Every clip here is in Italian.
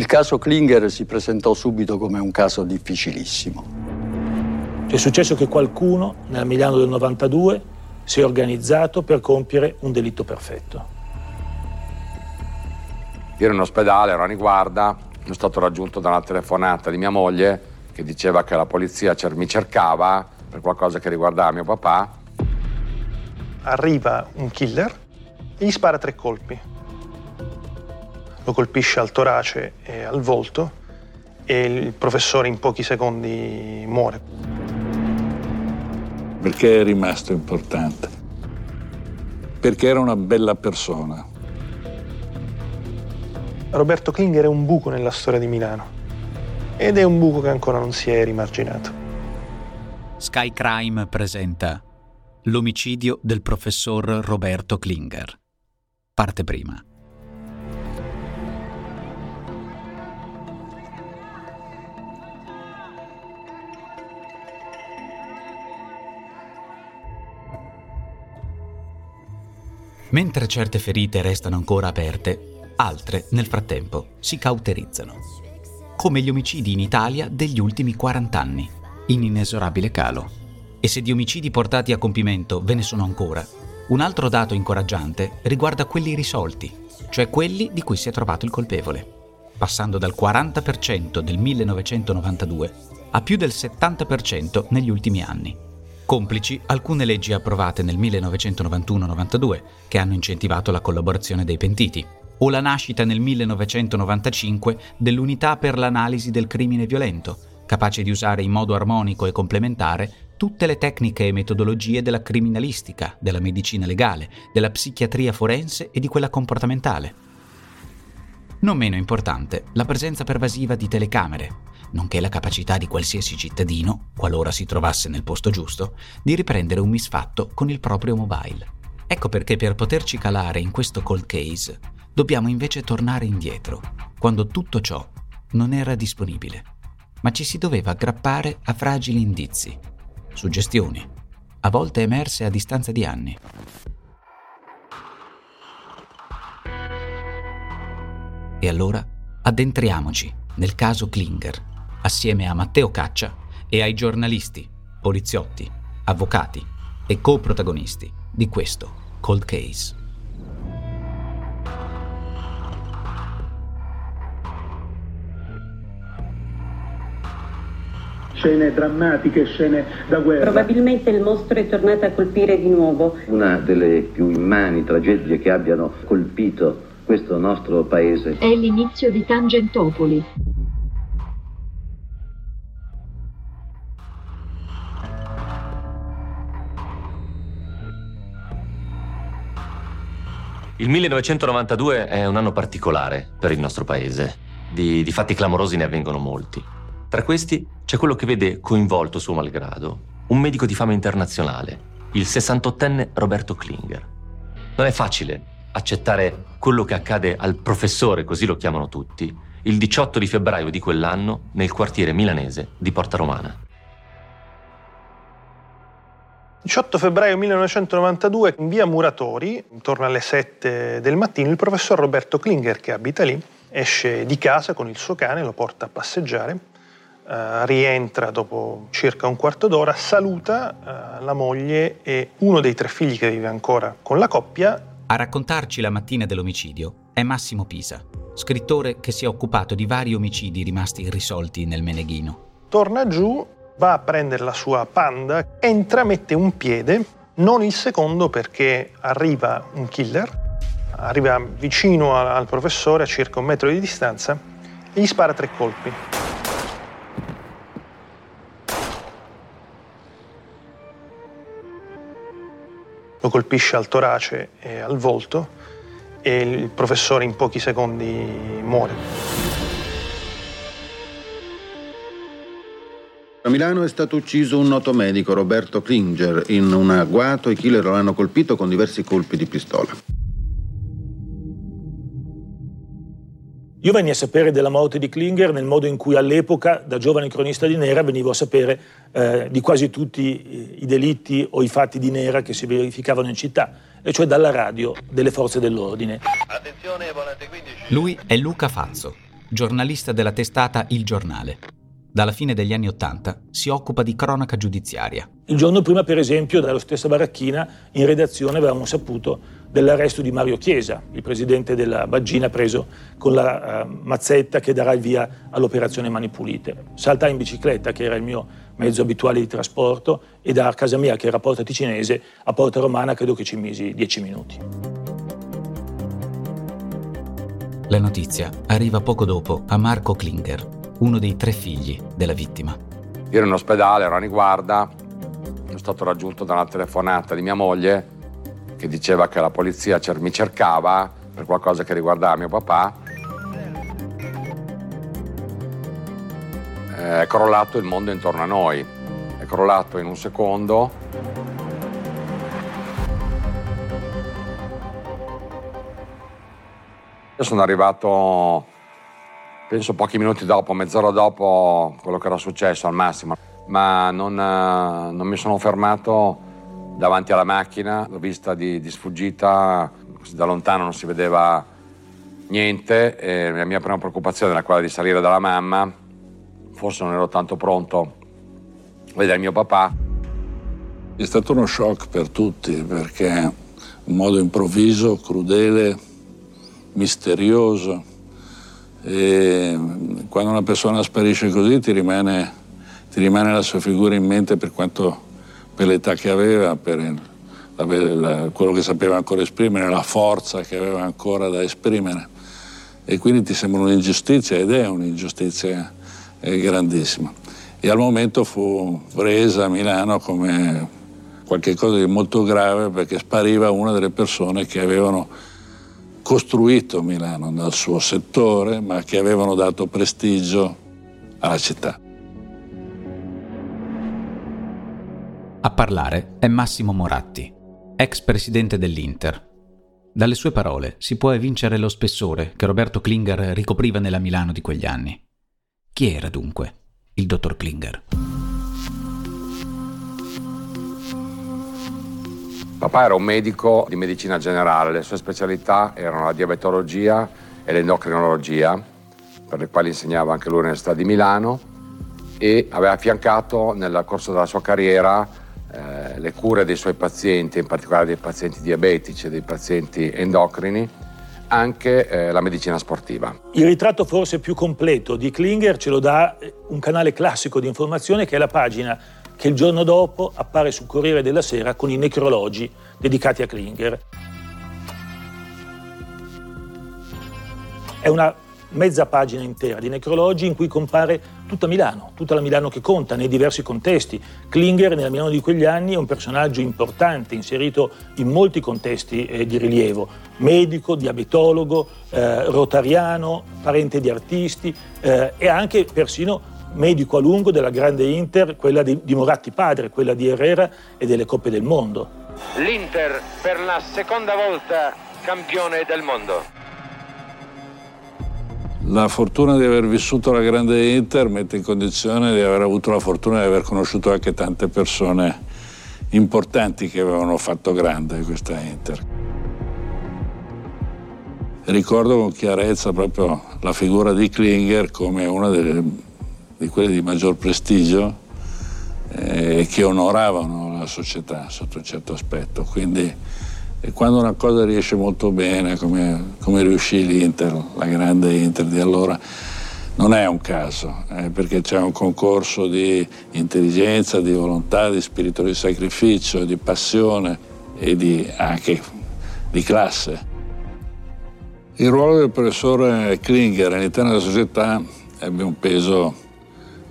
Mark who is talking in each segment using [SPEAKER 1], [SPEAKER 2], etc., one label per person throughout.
[SPEAKER 1] Il caso Klinger si presentò subito come un caso difficilissimo.
[SPEAKER 2] È successo che qualcuno nel Milano del 92 si è organizzato per compiere un delitto perfetto.
[SPEAKER 3] Io ero in ospedale, ero in guarda, sono stato raggiunto da una telefonata di mia moglie che diceva che la polizia cer- mi cercava per qualcosa che riguardava mio papà.
[SPEAKER 4] Arriva un killer e gli spara tre colpi. Lo colpisce al torace e al volto e il professore in pochi secondi muore.
[SPEAKER 5] Perché è rimasto importante? Perché era una bella persona.
[SPEAKER 4] Roberto Klinger è un buco nella storia di Milano ed è un buco che ancora non si è rimarginato.
[SPEAKER 6] Sky Crime presenta L'omicidio del professor Roberto Klinger. Parte prima. Mentre certe ferite restano ancora aperte, altre nel frattempo si cauterizzano. Come gli omicidi in Italia degli ultimi 40 anni, in inesorabile calo. E se di omicidi portati a compimento ve ne sono ancora, un altro dato incoraggiante riguarda quelli risolti, cioè quelli di cui si è trovato il colpevole, passando dal 40% del 1992 a più del 70% negli ultimi anni. Complici alcune leggi approvate nel 1991-92 che hanno incentivato la collaborazione dei pentiti, o la nascita nel 1995 dell'unità per l'analisi del crimine violento, capace di usare in modo armonico e complementare tutte le tecniche e metodologie della criminalistica, della medicina legale, della psichiatria forense e di quella comportamentale. Non meno importante, la presenza pervasiva di telecamere, nonché la capacità di qualsiasi cittadino, qualora si trovasse nel posto giusto, di riprendere un misfatto con il proprio mobile. Ecco perché per poterci calare in questo cold case dobbiamo invece tornare indietro, quando tutto ciò non era disponibile, ma ci si doveva aggrappare a fragili indizi, suggestioni, a volte emerse a distanza di anni. E allora addentriamoci nel caso Klinger, assieme a Matteo Caccia e ai giornalisti, poliziotti, avvocati e coprotagonisti di questo cold case.
[SPEAKER 7] scene drammatiche, scene da guerra.
[SPEAKER 8] Probabilmente il mostro è tornato a colpire di nuovo.
[SPEAKER 9] Una delle più immani tragedie che abbiano colpito questo nostro paese.
[SPEAKER 10] È l'inizio di Tangentopoli.
[SPEAKER 11] Il 1992 è un anno particolare per il nostro paese. Di, di fatti clamorosi ne avvengono molti. Tra questi c'è quello che vede coinvolto suo malgrado un medico di fama internazionale, il 68enne Roberto Klinger. Non è facile accettare quello che accade al professore, così lo chiamano tutti, il 18 di febbraio di quell'anno nel quartiere milanese di Porta Romana.
[SPEAKER 4] 18 febbraio 1992, in via Muratori, intorno alle 7 del mattino, il professor Roberto Klinger, che abita lì, esce di casa con il suo cane, lo porta a passeggiare Uh, rientra dopo circa un quarto d'ora, saluta uh, la moglie e uno dei tre figli che vive ancora con la coppia.
[SPEAKER 6] A raccontarci la mattina dell'omicidio è Massimo Pisa, scrittore che si è occupato di vari omicidi rimasti irrisolti nel Meneghino.
[SPEAKER 4] Torna giù, va a prendere la sua panda, entra, mette un piede, non il secondo perché arriva un killer, arriva vicino al, professore a circa un metro di distanza e gli spara tre colpi. lo colpisce al torace e al volto e il professore in pochi secondi muore.
[SPEAKER 12] Milano è stato ucciso un noto medico, Roberto Klinger. In un agguato i killer lo hanno colpito con diversi colpi di pistola.
[SPEAKER 2] Io venni a sapere della morte di Klinger nel modo in cui all'epoca, da giovane cronista di Nera, venivo a sapere eh, di quasi tutti i delitti o i fatti di Nera che si verificavano in città, e cioè dalla radio delle forze dell'ordine.
[SPEAKER 6] Lui è Luca Fazzo, giornalista della testata Il Giornale dalla fine degli anni Ottanta si occupa di cronaca giudiziaria.
[SPEAKER 2] Il giorno prima, per esempio, dalla stessa baracchina, in redazione avevamo saputo dell'arresto di Mario Chiesa, il presidente della Baggina preso con la uh, mazzetta che darà il via all'operazione Mani Pulite. Salta in bicicletta, che era il mio mezzo abituale di trasporto, e da casa mia, che era a Porta Ticinese, a Porta Romana credo che ci misi dieci minuti.
[SPEAKER 6] La notizia arriva poco dopo a Marco Klinger, uno dei tre figli della vittima.
[SPEAKER 3] Io ero in ospedale, ero a Niguarda, sono stato raggiunto da una telefonata di mia moglie che diceva che la polizia mi cercava per qualcosa che riguardava mio papà. È crollato il mondo intorno a noi, è crollato in un secondo. Io sono arrivato penso pochi minuti dopo, mezz'ora dopo quello che era successo al massimo, ma non, eh, non mi sono fermato davanti alla macchina, l'ho vista di, di sfuggita, da lontano non si vedeva niente e la mia prima preoccupazione era quella di salire dalla mamma, forse non ero tanto pronto a vedere mio papà.
[SPEAKER 5] È stato uno shock per tutti perché un modo improvviso, crudele, misterioso e quando una persona sparisce così ti rimane, ti rimane la sua figura in mente per, quanto, per l'età che aveva, per la, la, quello che sapeva ancora esprimere, la forza che aveva ancora da esprimere. E quindi ti sembra un'ingiustizia ed è un'ingiustizia eh, grandissima. E al momento fu presa a Milano come qualcosa di molto grave perché spariva una delle persone che avevano costruito Milano nel suo settore, ma che avevano dato prestigio alla città.
[SPEAKER 6] A parlare è Massimo Moratti, ex presidente dell'Inter. Dalle sue parole si può evincere lo spessore che Roberto Klinger ricopriva nella Milano di quegli anni. Chi era dunque il dottor Klinger?
[SPEAKER 3] Papà era un medico di medicina generale, le sue specialità erano la diabetologia e l'endocrinologia, per le quali insegnava anche l'Università di Milano e aveva affiancato nel corso della sua carriera eh, le cure dei suoi pazienti, in particolare dei pazienti diabetici e dei pazienti endocrini, anche eh, la medicina sportiva.
[SPEAKER 2] Il ritratto forse più completo di Klinger ce lo dà un canale classico di informazione che è la pagina che il giorno dopo appare sul Corriere della Sera con i necrologi dedicati a Klinger. È una mezza pagina intera di necrologi in cui compare tutta Milano, tutta la Milano che conta nei diversi contesti. Klinger nella Milano di quegli anni è un personaggio importante, inserito in molti contesti eh, di rilievo, medico, diabetologo, eh, rotariano, parente di artisti eh, e anche persino medico a lungo della grande Inter, quella di, di Moratti padre, quella di Herrera e delle Coppe del Mondo.
[SPEAKER 13] L'Inter per la seconda volta campione del mondo.
[SPEAKER 5] La fortuna di aver vissuto la grande Inter mette in condizione di aver avuto la fortuna di aver conosciuto anche tante persone importanti che avevano fatto grande questa Inter. Ricordo con chiarezza proprio la figura di Klinger come una delle di quelle di maggior prestigio eh, che onoravano la società sotto un certo aspetto. Quindi quando una cosa riesce molto bene, come, come riuscì l'Inter, la grande Inter di allora, non è un caso, eh, perché c'è un concorso di intelligenza, di volontà, di spirito di sacrificio, di passione e di, anche di classe. Il ruolo del professore Klinger all'interno della società ebbe un peso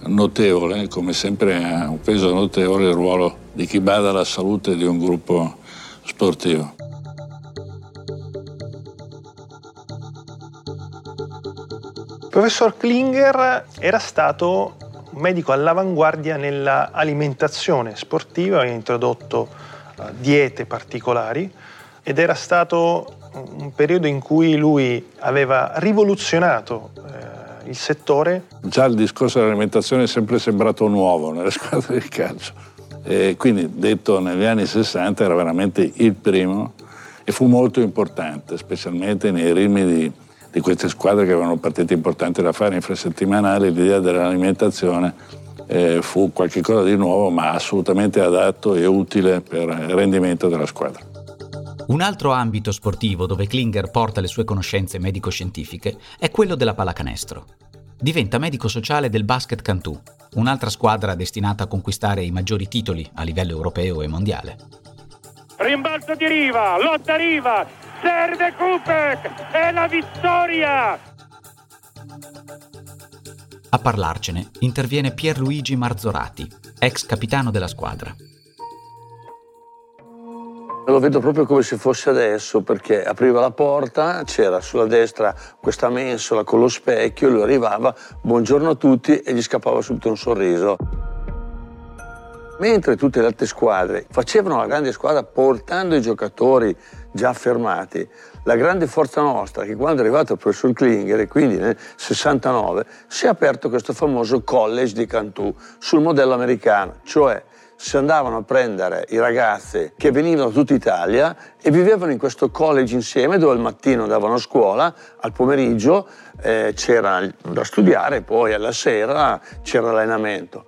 [SPEAKER 5] notevole, come sempre ha un peso notevole il ruolo di chi bada alla salute di un gruppo sportivo.
[SPEAKER 4] Il professor Klinger era stato un medico all'avanguardia nell'alimentazione sportiva, aveva introdotto eh, diete particolari ed era stato un periodo in cui lui aveva rivoluzionato il settore.
[SPEAKER 5] Già il discorso dell'alimentazione è sempre sembrato nuovo nelle squadre di calcio. E quindi detto negli anni 60 era veramente il primo e fu molto importante, specialmente nei ritmi di, di queste squadre che avevano partite importanti da fare infrasettimanali, l'idea dell'alimentazione eh, fu qualcosa di nuovo ma assolutamente adatto e utile per il rendimento della squadra.
[SPEAKER 6] Un altro ambito sportivo dove Klinger porta le sue conoscenze medico-scientifiche è quello della pallacanestro. Diventa medico sociale del Basket Cantù, un'altra squadra destinata a conquistare i maggiori titoli a livello europeo e mondiale.
[SPEAKER 13] Rimbalzo di Riva, lotta Riva, serve Kupek, è la vittoria!
[SPEAKER 6] A parlarcene interviene Pierluigi Marzorati, ex capitano della squadra.
[SPEAKER 14] Lo vedo proprio come se fosse adesso, perché apriva la porta, c'era sulla destra questa mensola con lo specchio, lui arrivava, buongiorno a tutti e gli scappava subito un sorriso. Mentre tutte le altre squadre facevano la grande squadra portando i giocatori già fermati, la grande forza nostra, che quando è arrivato il professor Klinger, e quindi nel 69, si è aperto questo famoso college di Cantù sul modello americano, cioè si andavano a prendere i ragazzi che venivano da tutta Italia e vivevano in questo college insieme dove al mattino andavano a scuola, al pomeriggio eh, c'era da studiare, poi alla sera c'era l'allenamento.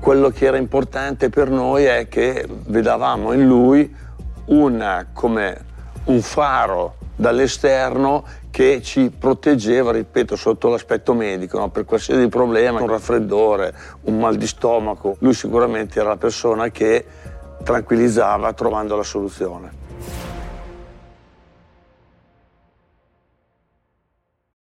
[SPEAKER 14] Quello che era importante per noi è che vedavamo in lui una, come un faro dall'esterno che ci proteggeva, ripeto, sotto l'aspetto medico, no? per qualsiasi problema, un raffreddore, un mal di stomaco. Lui sicuramente era la persona che tranquillizzava trovando la soluzione.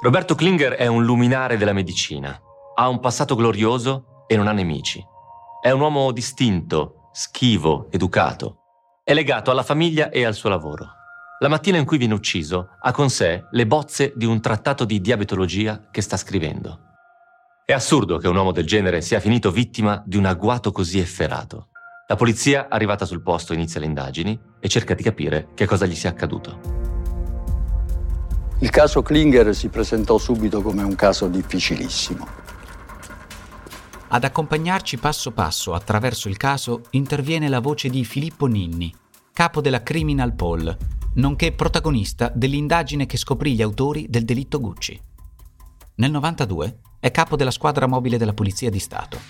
[SPEAKER 11] Roberto Klinger è un luminare della medicina. Ha un passato glorioso e non ha nemici. È un uomo distinto, schivo, educato. È legato alla famiglia e al suo lavoro. La mattina in cui viene ucciso ha con sé le bozze di un trattato di diabetologia che sta scrivendo. È assurdo che un uomo del genere sia finito vittima di un agguato così efferato. La polizia, arrivata sul posto, inizia le indagini e cerca di capire che cosa gli sia accaduto.
[SPEAKER 1] Il caso Klinger si presentò subito come un caso difficilissimo.
[SPEAKER 6] Ad accompagnarci passo passo attraverso il caso interviene la voce di Filippo Ninni, capo della Criminal Poll, nonché protagonista dell'indagine che scoprì gli autori del delitto Gucci. Nel 92 è capo della squadra mobile della Polizia di Stato.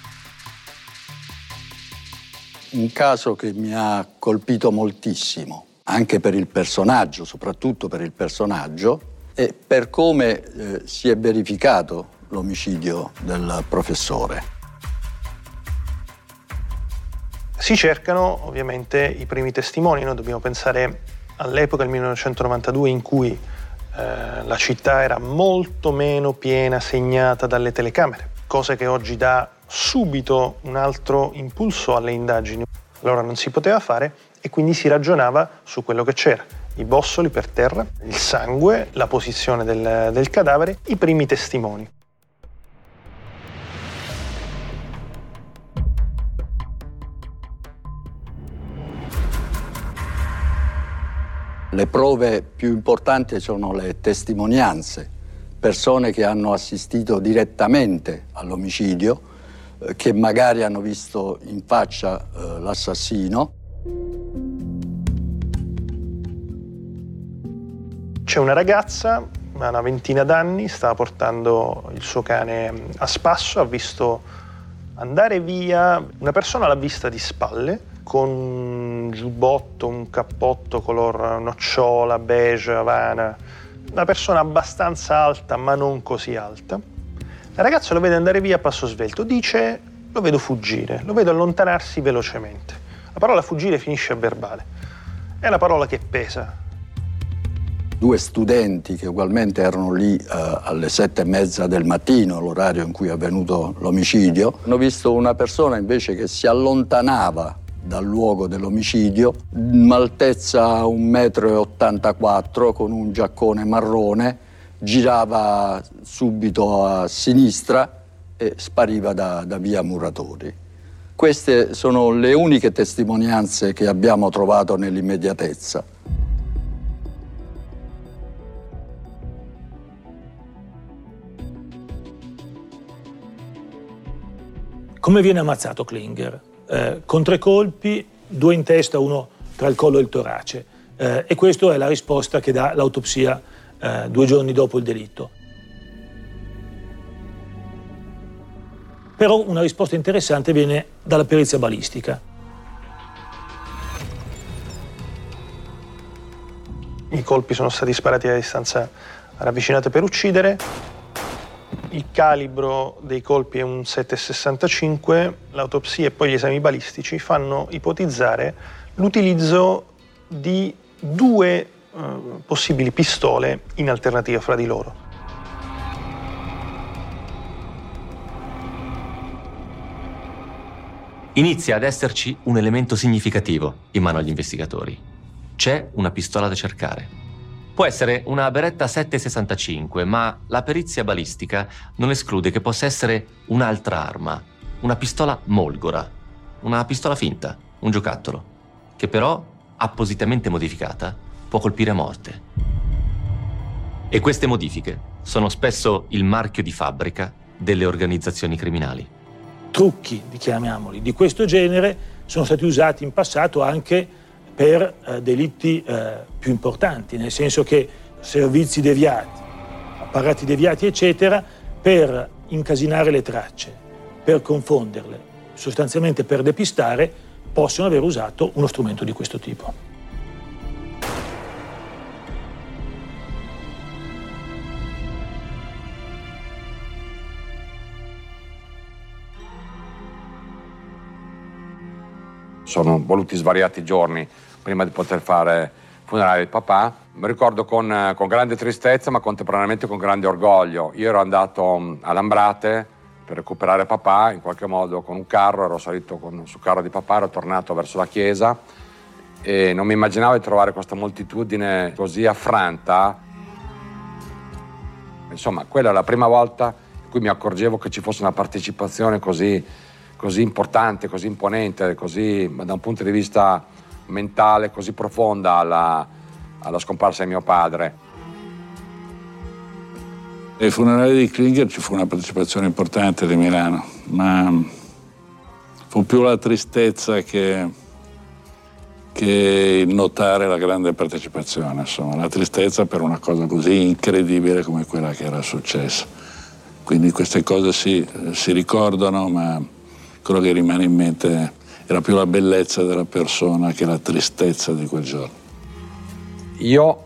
[SPEAKER 1] Un caso che mi ha colpito moltissimo, anche per il personaggio, soprattutto per il personaggio, e per come eh, si è verificato l'omicidio del professore.
[SPEAKER 4] Si cercano ovviamente i primi testimoni, noi dobbiamo pensare all'epoca del 1992 in cui eh, la città era molto meno piena segnata dalle telecamere, cosa che oggi dà subito un altro impulso alle indagini. Allora non si poteva fare e quindi si ragionava su quello che c'era i bossoli per terra, il sangue, la posizione del, del cadavere, i primi testimoni.
[SPEAKER 1] Le prove più importanti sono le testimonianze, persone che hanno assistito direttamente all'omicidio, eh, che magari hanno visto in faccia eh, l'assassino
[SPEAKER 4] C'è una ragazza, una ventina d'anni, stava portando il suo cane a spasso, ha visto andare via una persona l'ha vista di spalle con un giubbotto, un cappotto color nocciola, beige, avana, una persona abbastanza alta ma non così alta. La ragazza lo vede andare via a passo svelto, dice lo vedo fuggire, lo vedo allontanarsi velocemente. La parola fuggire finisce a verbale. È una parola che pesa,
[SPEAKER 1] due studenti che ugualmente erano lì eh, alle sette e mezza del mattino, l'orario in cui è avvenuto l'omicidio, hanno visto una persona invece che si allontanava dal luogo dell'omicidio, altezza 1,84 m con un giaccone marrone, girava subito a sinistra e spariva da, da via Muratori. Queste sono le uniche testimonianze che abbiamo trovato nell'immediatezza.
[SPEAKER 2] Come viene ammazzato Klinger? Eh, con tre colpi, due in testa, uno tra il collo e il torace. Eh, e questa è la risposta che dà l'autopsia eh, due giorni dopo il delitto. Però una risposta interessante viene dalla perizia balistica.
[SPEAKER 4] I colpi sono stati sparati a distanza ravvicinata per uccidere, il calibro dei colpi è un 7,65, l'autopsia e poi gli esami balistici fanno ipotizzare l'utilizzo di due eh, possibili pistole in alternativa fra di loro.
[SPEAKER 11] Inizia ad esserci un elemento significativo in mano agli investigatori. C'è una pistola da cercare. Può essere una beretta 765, ma la perizia balistica non esclude che possa essere un'altra arma, una pistola molgora, una pistola finta, un giocattolo, che però, appositamente modificata, può colpire a morte. E queste modifiche sono spesso il marchio di fabbrica delle organizzazioni criminali.
[SPEAKER 2] Trucchi, chiamiamoli, di questo genere sono stati usati in passato anche per eh, delitti eh, più importanti, nel senso che servizi deviati, apparati deviati, eccetera, per incasinare le tracce, per confonderle, sostanzialmente per depistare, possono aver usato uno strumento di questo tipo.
[SPEAKER 3] Sono voluti svariati giorni prima di poter fare il funerale di papà. Mi ricordo con, con, grande tristezza ma contemporaneamente con grande orgoglio. Io ero andato mm, a Lambrate per recuperare papà, in qualche modo con un carro, ero salito con, sul carro di papà, ero tornato verso la chiesa e non mi immaginavo di trovare questa moltitudine così affranta. Insomma, quella è la prima volta in cui mi accorgevo che ci fosse una partecipazione così, così importante, così imponente, così da un punto di vista mentale così profonda alla, alla scomparsa di mio padre.
[SPEAKER 5] Ai funerali di Klinger ci fu una partecipazione importante di Milano, ma fu più la tristezza che, che il notare la grande partecipazione, insomma, la tristezza per una cosa così incredibile come quella che era successa. Quindi queste cose si, si ricordano, ma quello che rimane in mente era più la bellezza della persona che la tristezza di quel giorno.
[SPEAKER 3] Io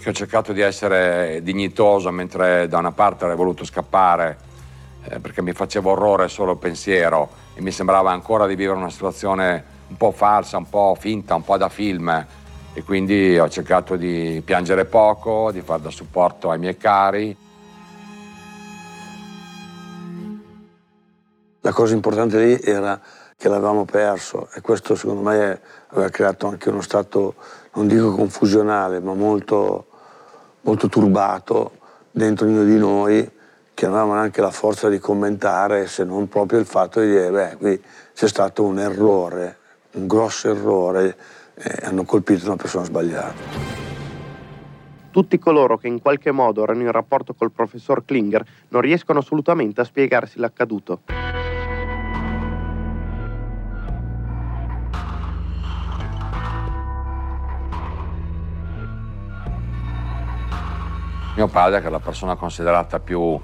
[SPEAKER 3] che ho cercato di essere dignitoso mentre da una parte avrei voluto scappare eh, perché mi faceva orrore solo il pensiero e mi sembrava ancora di vivere una situazione un po' falsa, un po' finta, un po' da film e quindi ho cercato di piangere poco, di fare da supporto ai miei cari.
[SPEAKER 14] La cosa importante lì era che l'avevamo perso e questo secondo me aveva creato anche uno stato, non dico confusionale, ma molto, molto turbato dentro ognuno di noi che non avevamo neanche la forza di commentare se non proprio il fatto di dire beh qui c'è stato un errore, un grosso errore e hanno colpito una persona sbagliata.
[SPEAKER 15] Tutti coloro che in qualche modo erano in rapporto col professor Klinger non riescono assolutamente a spiegarsi l'accaduto.
[SPEAKER 3] Mio padre, che è la persona considerata più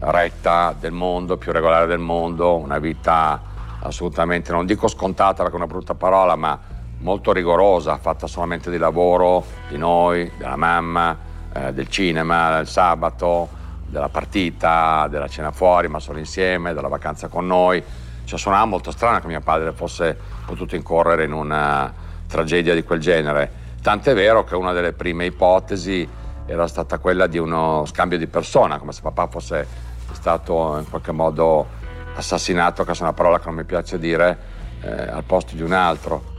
[SPEAKER 3] retta del mondo, più regolare del mondo, una vita assolutamente, non dico scontata perché è una brutta parola, ma molto rigorosa, fatta solamente di lavoro, di noi, della mamma, eh, del cinema, del sabato, della partita, della cena fuori, ma solo insieme, della vacanza con noi. Cioè suonava molto strano che mio padre fosse potuto incorrere in una tragedia di quel genere. Tant'è vero che una delle prime ipotesi era stata quella di uno scambio di persona, come se papà fosse stato in qualche modo assassinato, che è una parola che non mi piace dire, eh, al posto di un altro.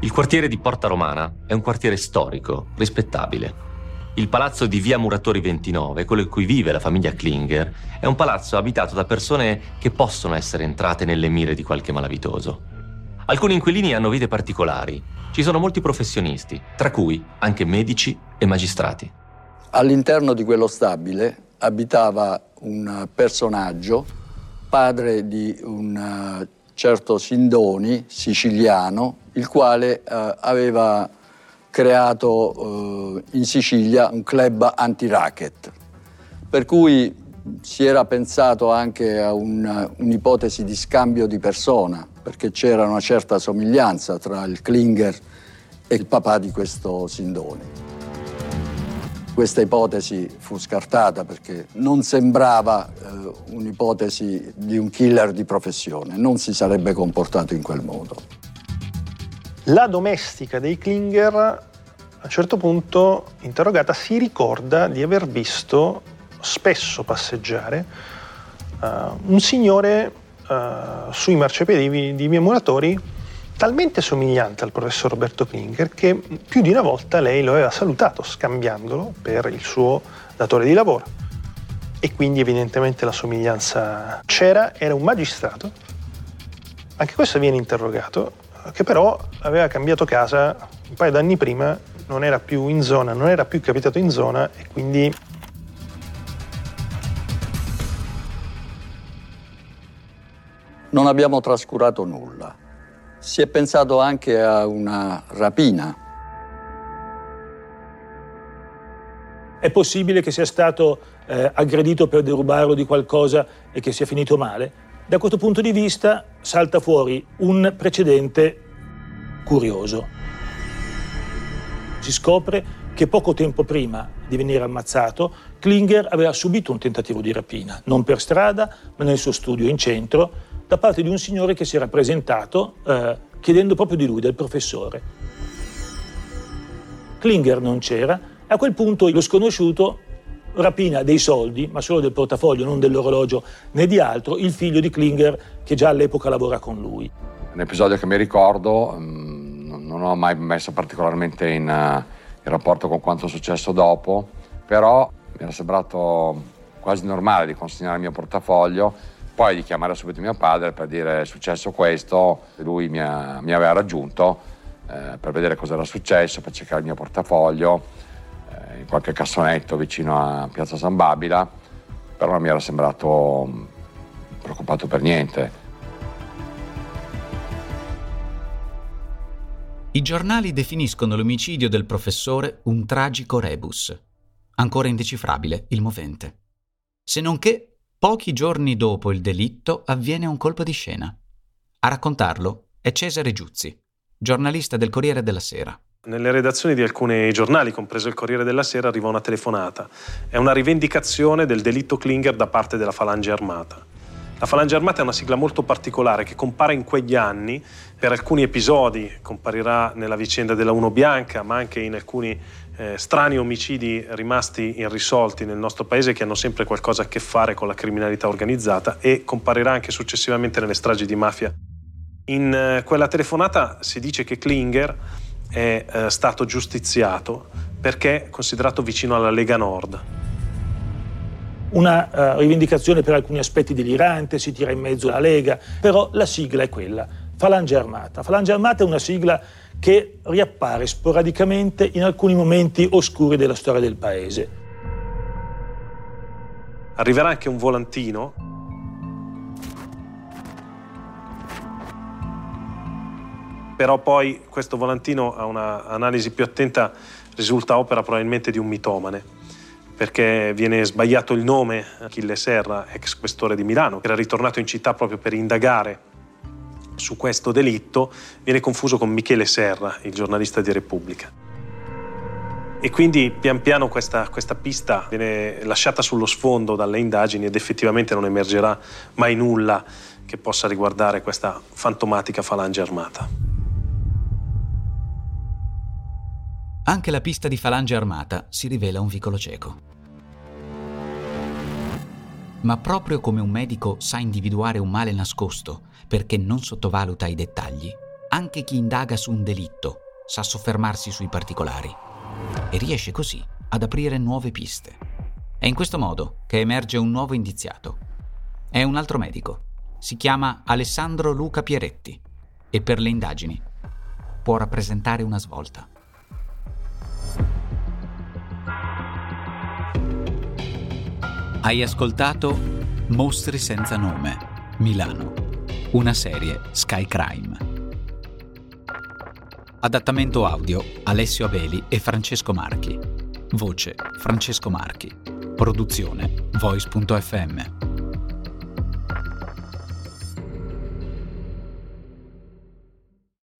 [SPEAKER 11] Il quartiere di Porta Romana è un quartiere storico, rispettabile. Il palazzo di via Muratori 29, quello in cui vive la famiglia Klinger, è un palazzo abitato da persone che possono essere entrate nelle mire di qualche malavitoso. Alcuni inquilini hanno vite particolari. Ci sono molti professionisti, tra cui anche medici e magistrati.
[SPEAKER 1] All'interno di quello stabile abitava un personaggio, padre di un eh, certo Sindoni, siciliano, il quale eh, aveva creato eh, in Sicilia un club anti-racket, per cui si era pensato anche a un, un'ipotesi di scambio di persona, perché c'era una certa somiglianza tra il Klinger e il papà di questo Sindoni. Questa ipotesi fu scartata perché non sembrava eh, un'ipotesi di un killer di professione, non si sarebbe comportato in quel modo.
[SPEAKER 4] La domestica dei Klinger, a un certo punto, interrogata, si ricorda di aver visto spesso passeggiare uh, un signore uh, sui marciapiedi di via Muratori talmente somigliante al professor Roberto Klinger che più di una volta lei lo aveva salutato scambiandolo per il suo datore di lavoro. E quindi evidentemente la somiglianza c'era, era un magistrato, anche questo viene interrogato, che però aveva cambiato casa un paio d'anni prima, non era più in zona, non era più capitato in zona e quindi
[SPEAKER 1] non abbiamo trascurato nulla. Si è pensato anche a una rapina.
[SPEAKER 2] È possibile che sia stato eh, aggredito per derubarlo di qualcosa e che sia finito male? Da questo punto di vista salta fuori un precedente curioso. Si scopre che poco tempo prima di venire ammazzato, Klinger aveva subito un tentativo di rapina, non per strada, ma nel suo studio in centro, da parte di un signore che si era presentato eh, chiedendo proprio di lui, del professore. Klinger non c'era e a quel punto lo sconosciuto rapina dei soldi, ma solo del portafoglio, non dell'orologio né di altro, il figlio di Klinger che già all'epoca lavora con lui.
[SPEAKER 3] Un episodio che mi ricordo, mm, non ho mai messo particolarmente in, eh, in rapporto con quanto è successo dopo, però mi era sembrato quasi normale di consegnare il mio portafoglio poi di chiamare subito mio padre per dire è successo questo, lui mi, ha, mi aveva raggiunto eh, per vedere cosa era successo, per cercare il mio portafoglio eh, in qualche cassonetto vicino a Piazza San Babila, però non mi era sembrato mm, preoccupato per niente.
[SPEAKER 6] I giornali definiscono l'omicidio del professore un tragico rebus. Ancora indecifrabile il movente. Se non che Pochi giorni dopo il delitto avviene un colpo di scena. A raccontarlo è Cesare Giuzzi, giornalista del Corriere della Sera.
[SPEAKER 16] Nelle redazioni di alcuni giornali, compreso il Corriere della Sera, arriva una telefonata. È una rivendicazione del delitto Klinger da parte della Falange Armata. La Falange Armata è una sigla molto particolare che compare in quegli anni, per alcuni episodi comparirà nella vicenda della Uno Bianca, ma anche in alcuni eh, strani omicidi rimasti irrisolti nel nostro paese che hanno sempre qualcosa a che fare con la criminalità organizzata e comparirà anche successivamente nelle stragi di mafia. In eh, quella telefonata si dice che Klinger è eh, stato giustiziato perché considerato vicino alla Lega Nord.
[SPEAKER 2] Una uh, rivendicazione per alcuni aspetti delirante, si tira in mezzo la Lega, però la sigla è quella, Falange Armata. Falange Armata è una sigla che riappare sporadicamente in alcuni momenti oscuri della storia del paese.
[SPEAKER 16] Arriverà anche un volantino però poi questo volantino a un'analisi più attenta risulta opera probabilmente di un mitomane perché viene sbagliato il nome Achille Serra, ex questore di Milano, che era ritornato in città proprio per indagare su questo delitto, viene confuso con Michele Serra, il giornalista di Repubblica. E quindi pian piano questa, questa, pista viene lasciata sullo sfondo dalle indagini ed effettivamente non emergerà mai nulla che possa riguardare questa fantomatica falange armata.
[SPEAKER 6] Anche la pista di falange armata si rivela un vicolo cieco. Ma proprio come un medico sa individuare un male nascosto perché non sottovaluta i dettagli, anche chi indaga su un delitto sa soffermarsi sui particolari e riesce così ad aprire nuove piste. È in questo modo che emerge un nuovo indiziato. È un altro medico. Si chiama Alessandro Luca Pieretti e per le indagini può rappresentare una svolta. Hai ascoltato Mostri senza nome, Milano, una serie Sky Crime. Adattamento audio Alessio Abeli e Francesco Marchi. Voce Francesco Marchi. Produzione Voice.fm.